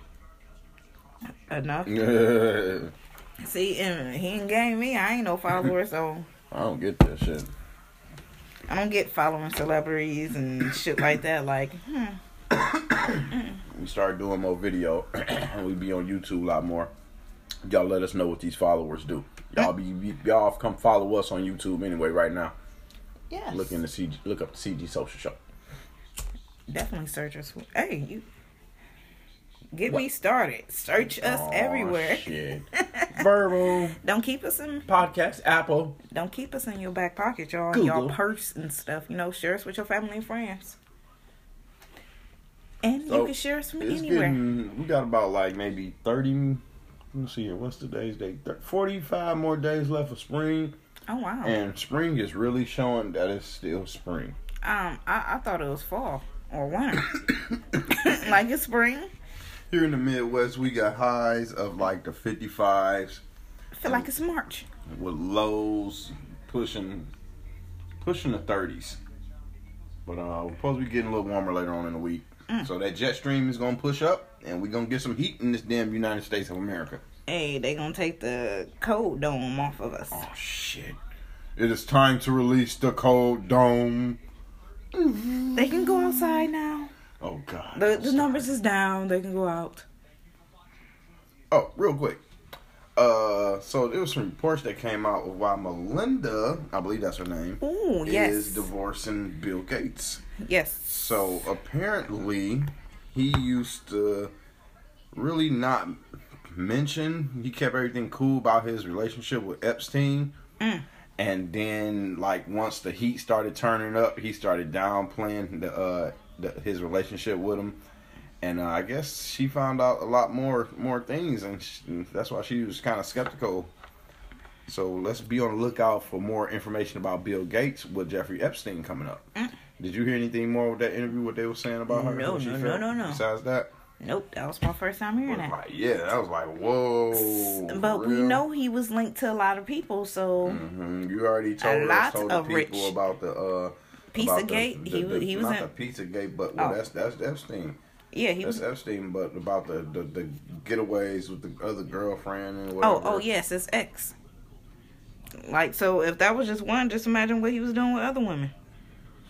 Enough. See, and he ain't gained me. I ain't no follower, so.
I don't get that shit.
I don't get following celebrities and shit like that. Like, hmm.
We start doing more video, and we be on YouTube a lot more. Y'all let us know what these followers do. Y'all be y'all come follow us on YouTube anyway right now.
yes,
Look in the CG, look up the CG Social Show.
definitely search us. Hey, you get me started. Search us
Aw,
everywhere.
Shit. Verbal
Don't keep us in.
podcast, Apple.
Don't keep us in your back pocket, y'all. Y'all purse and stuff. You know, share us with your family and friends. And you can share us from anywhere.
getting. We got about like maybe thirty. Let's see here. What's today's date? Forty-five more days left of spring,
Oh wow.
and spring is really showing that it's still spring.
Um, I, I thought it was fall or winter. like it's spring.
Here in the Midwest, we got highs of like the fifty-fives
I feel like it's March.
with lows pushing pushing the thirties. But uh, we're supposed to be getting a little warmer later on in the week. So that jet stream is gonna push up, and we're gonna get some heat in this damn United States of America.
Hey, they gonna take the cold dome off of us.
Oh shit! It is time to release the cold dome.
They can go outside now.
Oh god.
The the numbers is down. They can go out.
Oh, real quick. Uh, so there was some reports that came out of why Melinda, I believe that's her name,
Ooh, yes.
is divorcing Bill Gates.
Yes.
So apparently, he used to really not mention. He kept everything cool about his relationship with Epstein. And then, like once the heat started turning up, he started downplaying the, uh, the his relationship with him. And uh, I guess she found out a lot more more things, and, sh and that's why she was kind of skeptical. So let's be on the lookout for more information about Bill Gates with Jeffrey Epstein coming up. Did you hear anything more with that interview? What they were saying about her?
No,
she
no, no, no, no.
Besides that,
Nope. That was my first time hearing that.
like yeah, that was like whoa.
But we know he was linked to a lot of people, so
Mhm. You already told us
lot
told
of
people
rich.
about the uh
Pizza Gate, he
the,
he was
not
in-
the Pizza Gate, but well,
Oh.
that's that's Epstein.
yeah, he
That's
was.
Epstein, but about the, the the getaways with the other girlfriend and
Oh,
whatever.
oh oh yes, it's ex. Like, so if that was just one, just imagine what he was doing with other women.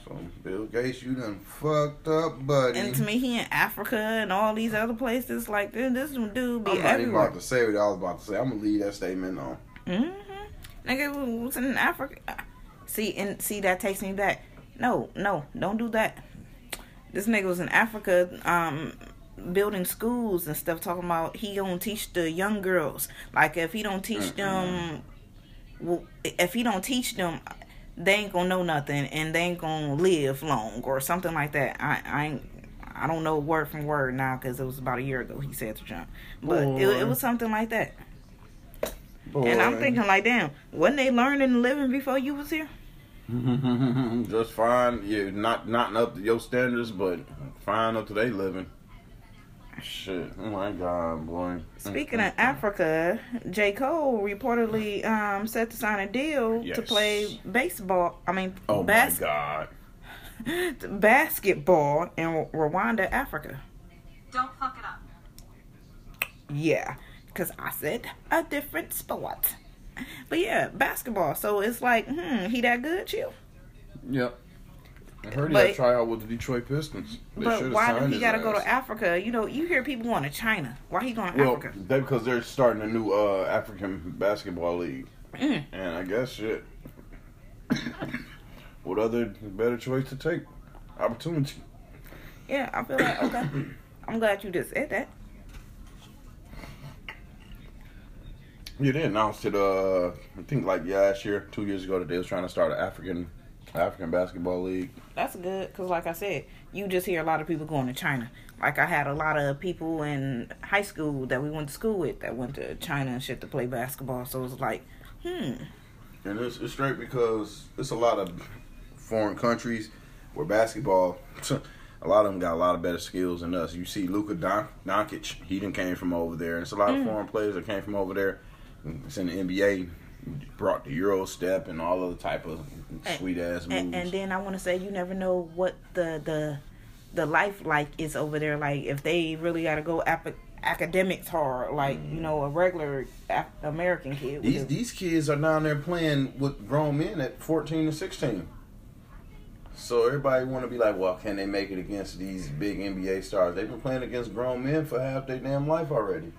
So Bill Gates, you done fucked up, buddy.
And to me, he in Africa and all these other places. Like, this, this dude be
I'm not even about to say what I was about to say. I'm gonna leave that statement on.
Mm-hmm. Nigga was in Africa. See, and see that takes me back. No, no, don't do that. This nigga was in Africa, um, building schools and stuff. Talking about he gonna teach the young girls. Like if he don't teach them, well, if he don't teach them, they ain't gonna know nothing and they ain't gonna live long or something like that. I, I ain't. I don't know word from word now because it was about a year ago he said to Trump, but it, it was something like that.
Boy.
And I'm thinking like, damn, wasn't they learning and living before you was here?
just fine. Yeah, not not up to your standards, but fine up to they living. Shit, oh my god, boy.
Speaking of Africa, J. Cole reportedly um, set to sign a deal to play baseball. I mean,
oh
bas-
my god.
basketball in Rwanda, Africa.
Don't fuck it up.
Yeah, because I said a different sport. But yeah, basketball. So it's like, hmm, he that good, chill.
Yep. I heard he
But-
had to try out with the Detroit Pistons. They
But why do he got to go to Africa? You know, you hear people going to China. Why he going to
Well,
Africa?
because they're starting a new uh, African basketball league,
Mm.
and I guess shit. what other better choice to take? Opportunity.
Yeah, I feel like okay. I'm glad you just said that.
Yeah, they announced it. Uh, I think like last year, two years ago, that they was trying to start an African African basketball league.
That's good because, like I said, you just hear a lot of people going to China. Like I had a lot of people in high school that we went to school with that went to China and shit to play basketball. So it's like, hmm,
And it's, it's straight because it's a lot of foreign countries where basketball, a lot of them got a lot of better skills than us. You see Luka Don- Doncic, he done came from over there. And it's a lot of foreign players that came from over there. It's in the NBA, brought the Euro step and all other type of sweet ass moves.
and, and then I want to say you never know what the the the life like is over there. Like if they really got to go ap- academics hard, like you mm-hmm. know a regular Af- American kid.
these these kids are down there playing with grown men at 14 and 16. So everybody want to be like, well, can they make it against these big NBA stars? They've been playing against grown men for half their damn life already.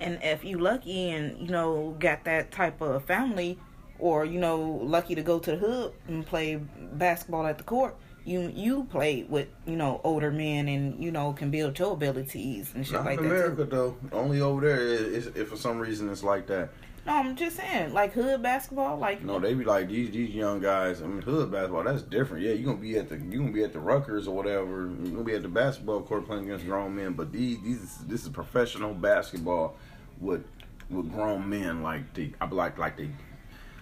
And if you lucky and you know got that type of family, or you know lucky to go to the hood and play basketball at the court, you you play with you know older men and you know can build your abilities and shit
Not
like
in
that.
America
Too.
though. Only over there is if for some reason it's like that.
No, I'm just saying like hood basketball, like
No, they be like these these young guys. I mean, hood basketball that's different. Yeah, you gonna be at the you gonna be at the Rutgers or whatever. You gonna be at the basketball court playing against grown men. But these these this is professional basketball with with grown men. Like the I like like they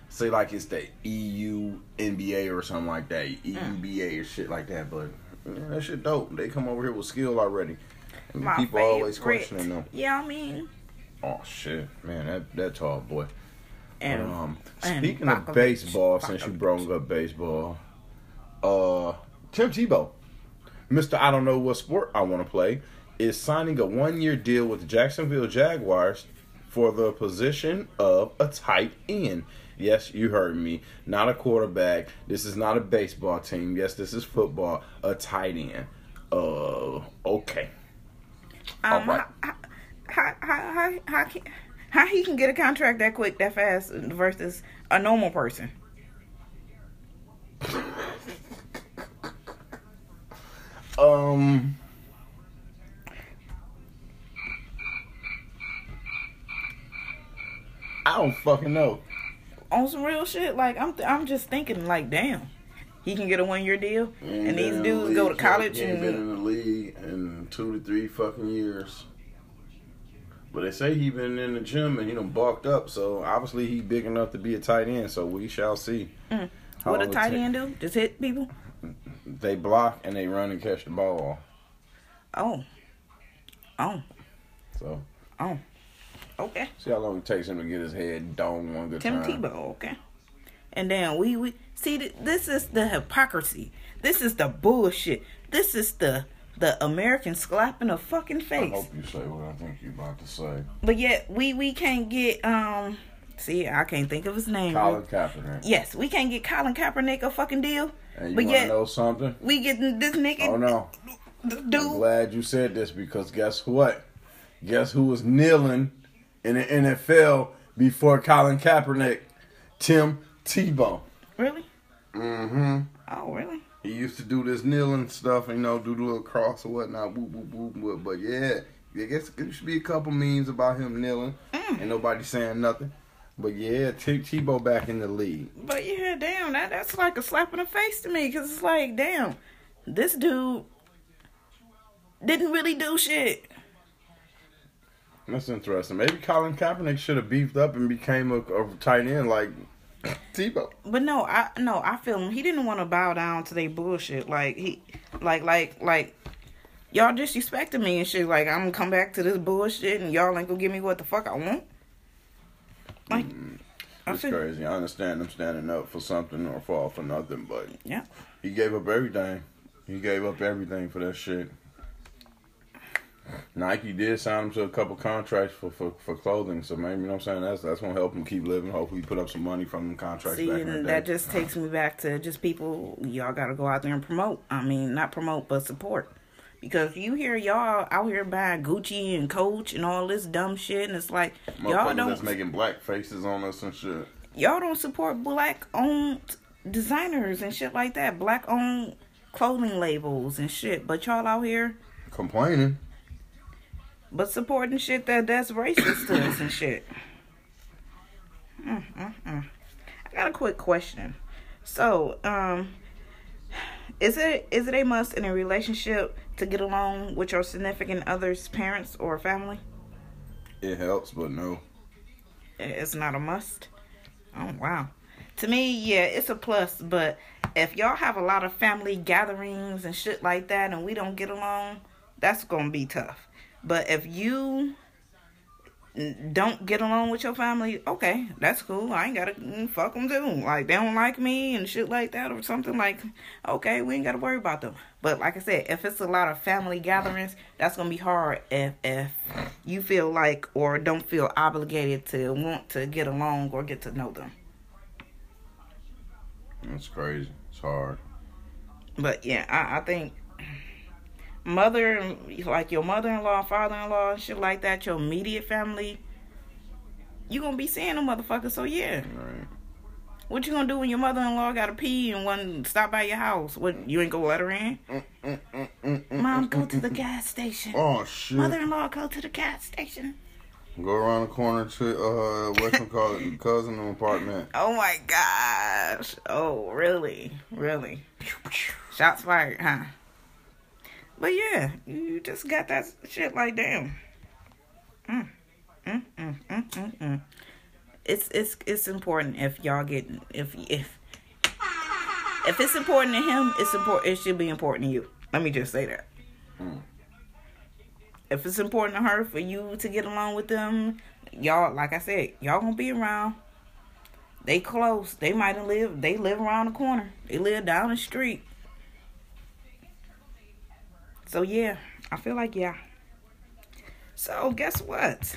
say like it's the EU NBA or something like that, EUBA or shit like that. But yeah, that shit dope. They come over here with skill already.
My
people
favorite.
always questioning them.
Yeah, I mean,
Oh shit, man, that that tall boy.
and
Um,
and
speaking of
Bakovich,
baseball, since you
Bakovich.
brought up baseball, uh, Tim Tebow, Mister, I don't know what sport I want to play, is signing a one-year deal with the Jacksonville Jaguars for the position of a tight end. Yes, you heard me. Not a quarterback. This is not a baseball team. Yes, this is football. A tight end. Uh, okay.
Um,
All right.
how, how, how, how, how, can, how he can get a contract that quick, that fast versus a normal person?
Um. I don't fucking know.
On some real shit, like I'm, I'm just thinking, like, damn, he can get a one year deal,
Ain't
and these
in the
dudes go to college
He ain't been in the league in two to three fucking years. But they say he been in the gym and he done bulked up, so obviously he big enough to be a tight end. So we shall see. how
Mm. what a tight end do? Just hit people?
They block and they run and catch the ball.
Oh, oh,
So
oh, okay.
see how long it takes him to get his head domed one good
Tim
time.
Tebow, okay. And then we we see th- this is the hypocrisy. This is the bullshit. This is the the American slap in the fucking face.
I hope you say what I think you're about to say.
But yet we we can't get um See, I can't think of his name.
Colin Kaepernick.
Yes, we can't get Colin Kaepernick a fucking deal.
And you
but yet
know something?
we getting this nigga
Oh no.
d-
I'm
dude.
glad you said this because guess what? Guess who was kneeling in the NFL before Colin Kaepernick? Tim Tebow.
Really?
Mm-hmm.
Oh, really?
He used to do this kneeling stuff, you know, do the little cross or whatnot, whoop, whoop, whoop, whoop. But yeah, I guess there should be a couple memes about him kneeling.
Mm.
Ain't nobody saying nothing. But yeah, T- Tebow back in the league.
But yeah, damn, that that's like a slap in the face to me because it's like, damn, this dude didn't really do shit.
That's interesting. Maybe Colin Kaepernick should have beefed up and became a, a tight end like Tebow.
But no, I no, I feel him. He didn't want to bow down to their bullshit. Like he, like like like, y'all disrespecting me and shit. Like I'm gonna come back to this bullshit and y'all ain't gonna give me what the fuck I want. Like, mm, I
It's
feel,
crazy. I understand him standing up for something or fall for nothing, but
yeah.
he gave up everything. He gave up everything for that shit. Nike did sign him to a couple contracts for, for, for clothing, so maybe you know what I'm saying. That's that's gonna help him keep living. Hopefully, put up some money from them contracts
See,
back in the
and
day.
that just takes me back to just people. Y'all got to go out there and promote. I mean, not promote, but support. Because you hear y'all out here buying Gucci and Coach and all this dumb shit, and it's like y'all don't
that's making black faces on us and shit.
y'all don't support black owned designers and shit like that, black owned clothing labels and shit. But y'all out here,
Complaining.
But supporting shit that that's racist to us and shit. Mm, mm, mm. I got a quick question. So, um, is it is it a must in a relationship to get along with your significant other's parents or family?
It helps, but no.
It's not a must. Oh wow. To me, yeah, it's a plus, but if y'all have a lot of family gatherings and shit like that and we don't get along, that's going to be tough. But if you don't get along with your family, okay, that's cool. I ain't got to mm, fuck them too. Like, they don't like me and shit like that or something like, okay, we ain't got to worry about them. But like I said, if it's a lot of family gatherings, that's to be hard if, if you feel like or don't feel obligated to want to get along or get to know them.
That's crazy. It's hard.
But yeah, I, I think mother, like your mother-in-law, father-in-law, and shit like that, your immediate family, you gonna be seeing them motherfuckers. So yeah,
Right.
what you gonna do when your mother-in-law gotta pee and want to stop by your house? What you ain't gonna let her in? Mm, mm, mm, Mom, go to the gas station.
Oh shit.
Mother-in-law, go to the gas station.
Go around the corner to uh what you call it cousin apartment.
Oh my gosh. Oh really, really. Shots fired, huh? But yeah, you just got that shit like damn. Mm. Mm, mm, mm, mm, mm. It's it's it's important if y'all get if if if it's important to him, it's important. It should be important to you. Let me just say that. If it's important to her for you to get along with them, y'all like I said, y'all gonna be around. They close. They might have lived. They live around the corner. They live down the street. So yeah, I feel like yeah. So guess what?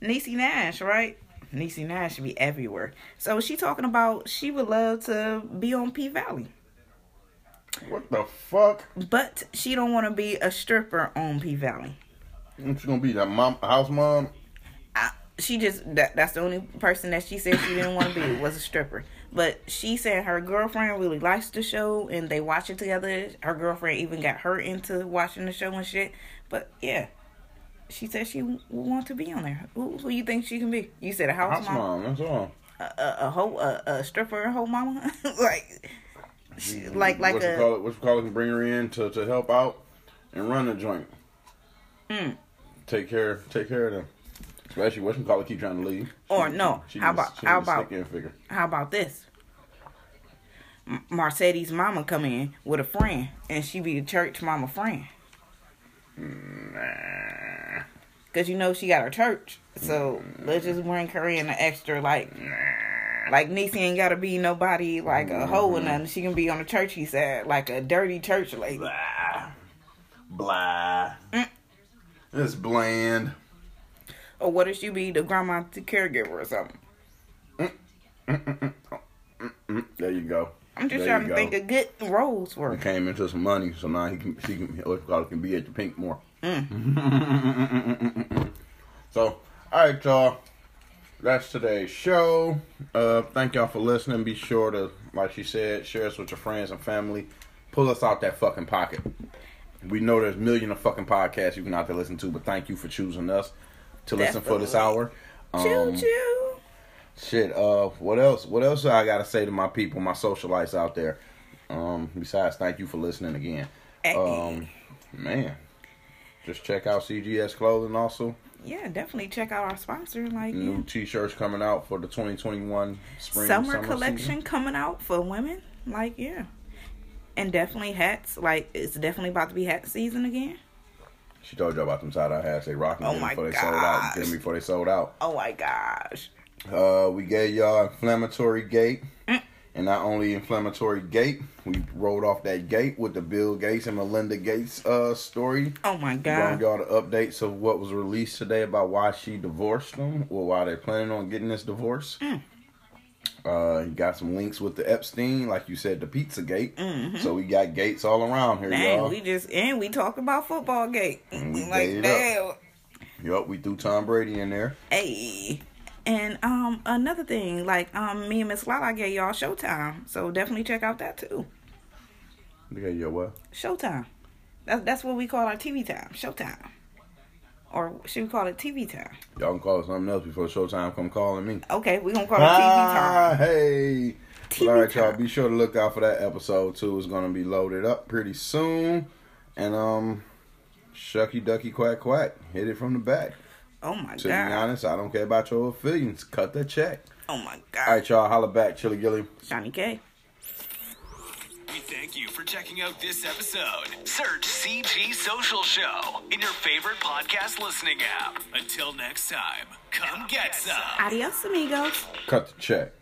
Niecy Nash, right? Niecy Nash should be everywhere. So she talking about she would love to be on P Valley,
What the fuck?
but she don't want to be a stripper on P Valley.
What you gonna be that mom house mom?
I, she just that that's the only person that she said she didn't want to be was a stripper. But she said her girlfriend really likes the show and they watch it together. Her girlfriend even got her into watching the show and shit. But yeah, she said she w- want to be on there. Who, who you think she can be? You said a house,
House
mom,
mom, that's all.
a, a, a hoe, a, a stripper, a hoe mama, like, she, like like
what you
a
call it? What you call it? Can bring her in to, to help out and run the joint.
Mm.
Take care, take care of them. Especially what you call it? Keep trying to leave.
Or no,
She
how about- how about-
figure?
How about this? Mercedes' mama come in with a friend, and she be the church mama friend.
Nah.
Cause you know she got her church, so nah. let's just bring her in an extra like. Nah. Like Niecy ain't gotta be nobody like a hoe or mm-hmm. nothing. She can be on the churchy side, like a dirty church lady.
Blah, blah.
Mm.
Bland.
Or what if she be the grandma the caregiver or something? Mm, mm, mm, mm.
Oh, there you go.
I'm just
There
trying to
go.
think of good roles for
him.
He
came into some money, so now he can she can what call it, can be at the pink more. so, all right, y'all. That's today's show. Uh, thank y'all for listening. Be sure to, like she said, share us with your friends and family. Pull us out that fucking pocket. We know there's million of fucking podcasts you can out there listen to, but thank you for choosing us to listen for this hour.
Choo
Um,
choo.
Shit, uh, what else? What else I gotta say to my people, my socialites out there? Um, besides, thank you for listening again. Um, man, just check out CGS Clothing. Also,
Yeah, definitely check out our sponsor. Like yeah.
new T-shirts coming out for the 2021 spring
summer,
summer
collection
season.
coming out for women. Like yeah, and definitely hats. Like it's definitely about to be hat season again.
She told y'all about them side eye hats. They rocking
Oh
them before they sold out.
gosh.
Them before they sold out.
Oh my gosh.
Uh, we gave y'all inflammatory gate.
Mm.
And not only inflammatory gate, we rolled off that gate with the Bill Gates and Melinda Gates uh story.
Oh my god.
y'all the updates of what was released today about why she divorced them or why they're planning on getting this divorce.
Mm.
Uh, you got some links with the Epstein, like you said, the Pizza Gate.
Mm-hmm.
So we got gates all around here,
Dang,
y'all.
we just and we talked about football gate.
And we
like damn.
Yup, we threw Tom Brady in there.
Hey. And um another thing, like um me and Miss Lala gave y'all Showtime. So definitely check out that too.
At your what?
Showtime. That's that's what we call our TV time. Showtime. Or should we call it TV time?
Y'all can call it something else before Showtime come calling me.
Okay, we gonna call it TV
Ah,
time.
hey.
TV
Well, all right, y'all. Be sure to look out for that episode too. It's gonna be loaded up pretty soon. And um, shucky ducky quack quack, hit it from the back.
Oh my
To
god.
be honest, I don't care about your feelings. Cut the check.
Oh my god.
right, y'all. Holla back, Chili Gilly.
Johnny K.
We thank you for checking out this episode. Search CG Social Show in your favorite podcast listening app. Until next time, come get some.
Adios amigos.
Cut the check.